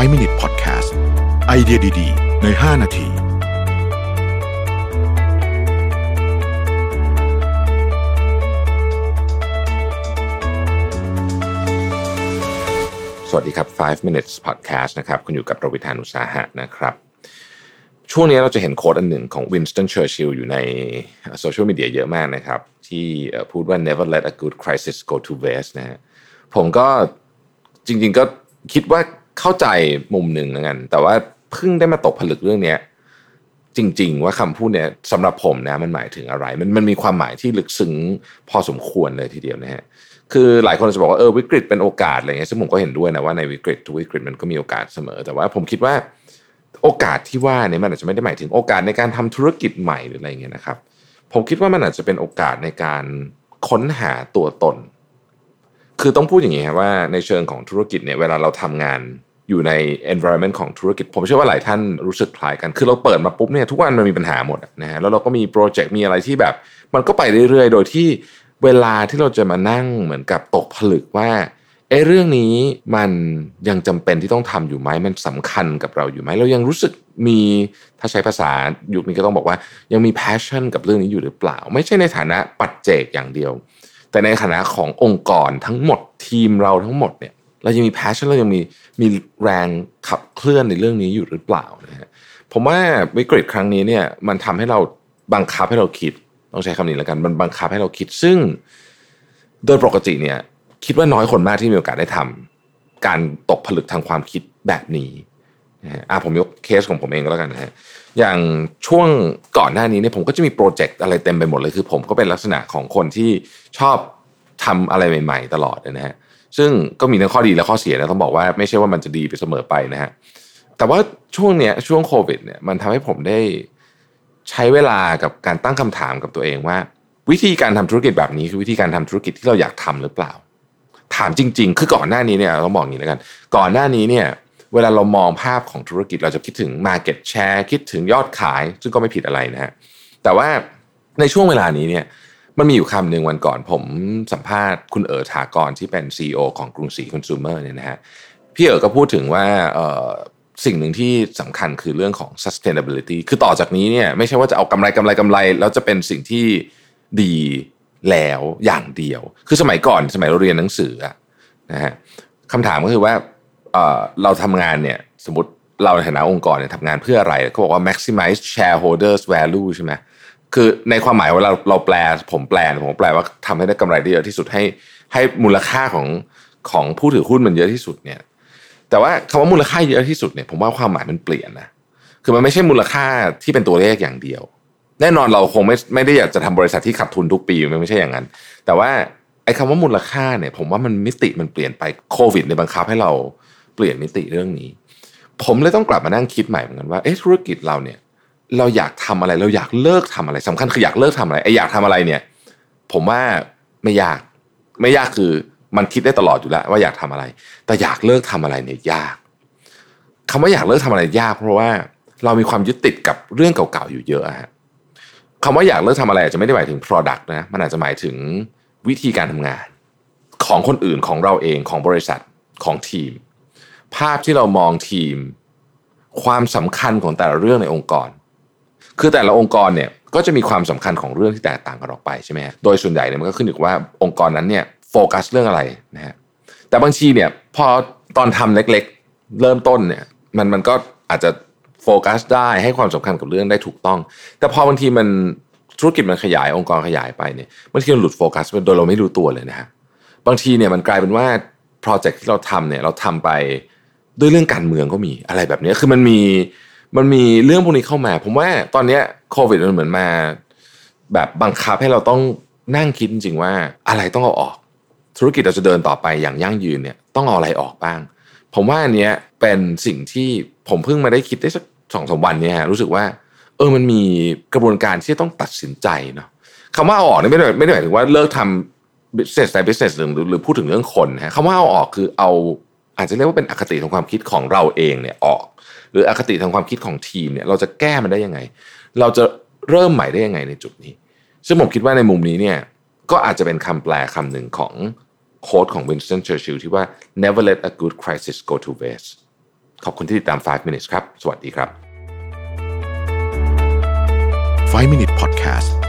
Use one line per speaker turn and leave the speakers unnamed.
5 Minute Podcast ไอเดียดี ๆ ใน 5 นาที
สวัสดีครับ 5 minutes podcast นะครับ คุณอยู่กับรวิธานอุตสาหะนะครับ ช่วงนี้เราจะเห็นโค้ดอันหนึ่งของ Winston Churchill อยู่ในโซเชียลมีเดียเยอะมากนะครับ ที่พูดว่า never let a good crisis go to waste นะฮะผมก็จริง ๆ ก็คิดว่า เข้าใจมุมหนึ่งนะกัน แต่ว่าเพิ่งได้มาตกผลึกเรื่องเนี้ยจริง ๆ ว่าคำพูดเนี้ยสำหรับผมนะมันหมายถึงอะไร มันมันมีความหมายที่ลึกซึ้งพอสมควรเลยทีเดียวนะฮะคือหลายคนจะบอกว่าเออวิกฤตเป็นโอกาสอะไรเงี้ยซึ่งผมก็เห็นด้วยนะว่าในวิกฤตทุกวิกฤตมันก็มีโอกาสเสมอ แต่ว่าผมคิดว่าโอกาสที่ว่าเนี่ยมันอาจจะไม่ได้หมายถึงโอกาสในการทำธุรกิจใหม่หรืออะไรเงี้ยนะครับ ผมคิดว่ามันอาจจะเป็นโอกาสในการค้นหาตัวตน คือต้องพูดอย่างนี้ครับว่าในเชิงของธุรกิจเนี่ยเวลาเราทำงาน อยู่ใน environment ของธุรกิจ ผมเชื่อว่าหลายท่านรู้สึกคล้ายกัน คือเราเปิดมาปุ๊บเนี่ยทุกวันมันมีปัญหาหมดนะฮะแล้วเราก็มีโปรเจกต์มีอะไรที่แบบ มันก็ไปเรื่อยๆ โดยที่เวลาที่เราจะมานั่งเหมือนกับตกผลึกว่าเอ้เรื่องนี้มันยังจำเป็นที่ต้องทำอยู่ไหมมันสำคัญกับเราอยู่ไหมเรายังรู้สึกมีถ้าใช้ภาษายุคนี้ก็ต้องบอกว่า ยังมี passion กับเรื่องนี้อยู่หรือเปล่า ไม่ใช่ในฐานะปัจเจกอย่างเดียว แต่ในฐานะขององค์กรทั้งหมดทีมเราทั้งหมดเนี่ย เรายังมี passion เรายังมีมีแรงขับเคลื่อนในเรื่องนี้อยู่หรือเปล่านะฮะผมว่าวิกฤตครั้งนี้เนี่ยมันทำให้เราบังคับให้เราคิดต้องใช้คำนี้แล้วกันมันบังคับให้เราคิดซึ่ง โดยปกติเนี่ยคิดว่าน้อยคนมากที่มีโอกาสได้ทำการตกผลึกทางความคิดแบบนี้นะฮะอะผมยกเคสของผมเองก็แล้วกันนะฮะอย่างช่วงก่อนหน้านี้เนี่ยผมก็จะมีโปรเจกต์อะไรเต็มไปหมดเลยคือ ผมก็เป็นลักษณะของคนที่ชอบทำอะไรใหม่ ๆ ตลอดนะฮะ ซึ่งก็มีทั้งข้อดีและข้อเสียนะต้องบอกว่าไม่ใช่ว่ามันจะดีไปเสมอไปนะฮะแต่ว่าช่วงเนี้ยช่วงโควิดเนี่ยมันทำให้ผมได้ใช้เวลากับการตั้งคำถามกับตัวเองว่า วิธีการทำธุรกิจแบบนี้คือวิธีการทำธุรกิจที่เราอยากทำหรือเปล่า ถามจริง ๆ คือก่อนหน้านี้เนี่ยเราต้องบอกอย่างนี้แล้วกัน ก่อนหน้านี้เนี่ยเวลาเรามองภาพของธุรกิจเราจะคิดถึง Market Share คิดถึงยอดขาย ซึ่งก็ไม่ผิดอะไรนะฮะแต่ว่าในช่วงเวลานี้เนี่ย มันมีอยู่คำหนึ่งวันก่อนผมสัมภาษณ์คุณเอ๋อถากรที่เป็น CEO ของกรุงศรีคอน sumer เนี่ยนะฮะพี่เอ๋อก็พูดถึงว่าสิ่งหนึ่งที่สำคัญคือเรื่องของ sustainability คือต่อจากนี้เนี่ยไม่ใช่ว่าจะเอากำไรกำไรกำไร แล้วจะเป็นสิ่งที่ดีแล้วอย่างเดียว คือสมัยก่อนสมัยเราเรียนหนังสืออะนะฮะคำถามก็คือว่าเเราทำงานเนี่ยสมมติเราในฐานะองค์กรเนี่ยทำงานเพื่ออะไรเขาบอกว่า maximize shareholders value ใช่ไหม คือในความหมายเวลาเราแปลผมแปลผมแปลว่าทำให้ได้กำไรได้เยอะที่สุดให้ให้มูลค่าของของผู้ถือหุ้นมันเยอะที่สุดเนี่ย แต่ว่าคำว่ามูลค่าเยอะที่สุดเนี่ยผมว่าความหมายมันเปลี่ยนนะคือมันไม่ใช่มูลค่าที่เป็นตัวเลขอย่างเดียว แน่นอนเราคงไม่ไม่ได้อยากจะทำบริษัทที่ขาดทุนทุกปีมันไม่ใช่อย่างนั้น แต่ว่าไอ้คำว่ามูลค่าเนี่ย ผมว่ามันมิติมันเปลี่ยนไปโควิดในบังคับให้เราเปลี่ยนมิติเรื่องนี้ ผมเลยต้องกลับมานั่งคิดใหม่เหมือนกันว่าเอ๊ะธุรกิจเราเนี่ย เราอยากทำอะไรเราอยากเลิกทำอะไรสำคัญคืออยากเลิกทำอะไรไอ้อยากทำอะไรเนี่ย ผมว่าไม่ยากไม่ยากคือมันคิดได้ตลอดอยู่แล้วว่าอยากทำอะไร แต่อยากเลิกทำอะไรเนี่ยยากคำว่าอยากเลิกทำอะไรยาก เพราะว่าเรามีความยึดติดกับเรื่องเก่าๆอยู่เยอะฮะคำว่าอยากเลิกทำอะไรอาจจะไม่ได้หมายถึง Product นะมันอาจจะหมายถึงวิธีการทำงาน ของคนอื่นของเราเองของบริษัทของทีม ภาพที่เรามองทีม ความสำคัญของแต่ละเรื่องในองค์กร คือแต่ละองค์กรเนี่ยก็จะมีความสำคัญของเรื่องที่แตกต่างกันออกไปใช่ไหมฮะโดยส่วนใหญ่เนี่ยมันก็ขึ้นอยู่กับว่าองค์กรนั้นเนี่ยโฟกัสเรื่องอะไรนะฮะแต่บางทีเนี่ยพอตอนทำเล็กๆ เริ่มต้นเนี่ยมันมันก็อาจจะโฟกัสได้ให้ความสำคัญกับเรื่องได้ถูกต้อง แต่พอบางทีมันธุรกิจมันขยายองค์กรขยายไปเนี่ยบางทีมันหลุดโฟกัสไปโดยเราไม่รู้ตัวเลยนะฮะบางทีเนี่ยมันกลายเป็นว่าโปรเจกต์ที่เราทำเนี่ยเราทำไปด้วยเรื่องการเมืองก็มีอะไรแบบนี้คือมันมี มันมีเรื่องพวกนี้เข้ามา ผมว่าตอนเนี้ยโควิดมันเหมือนมา แบบบังคับให้เราต้องนั่งคิดจริงๆว่าอะไรต้องเอาออก ธุรกิจเราจะเดินต่อไปอย่างยั่งยืนเนี่ยต้องเอาอะไรออกบ้าง ผมว่าอันเนี้ยเป็นสิ่งที่ผมเพิ่งมาได้คิดได้สักสองสามวันเนี่ยฮะรู้สึกว่า เออมันมีกระบวนการที่ต้องตัดสินใจเนาะคำว่าเอาออกนี่ไม่ได้ไม่ได้หมายถึงว่าเลิกทำ business แต่ business หรือหรือพูดถึงเรื่องคนฮะคำว่าเอาออกคือเอา อาจจะเรียกว่าเป็นอคติทางความคิดของเราเองเนี่ยออก หรืออคติทางความคิดของทีมเนี่ยเราจะแก้มันได้ยังไง เราจะเริ่มใหม่ได้ยังไงในจุดนี้ ซึ่งผมคิดว่าในมุมนี้เนี่ยก็อาจจะเป็นคำแปลคำหนึ่งของโค้ดของ Winston Churchill ที่ว่า never let a good crisis go to waste ขอบคุณที่ติดตาม 5 minutes ครับ สวัสดีครับ
5 Minute Podcast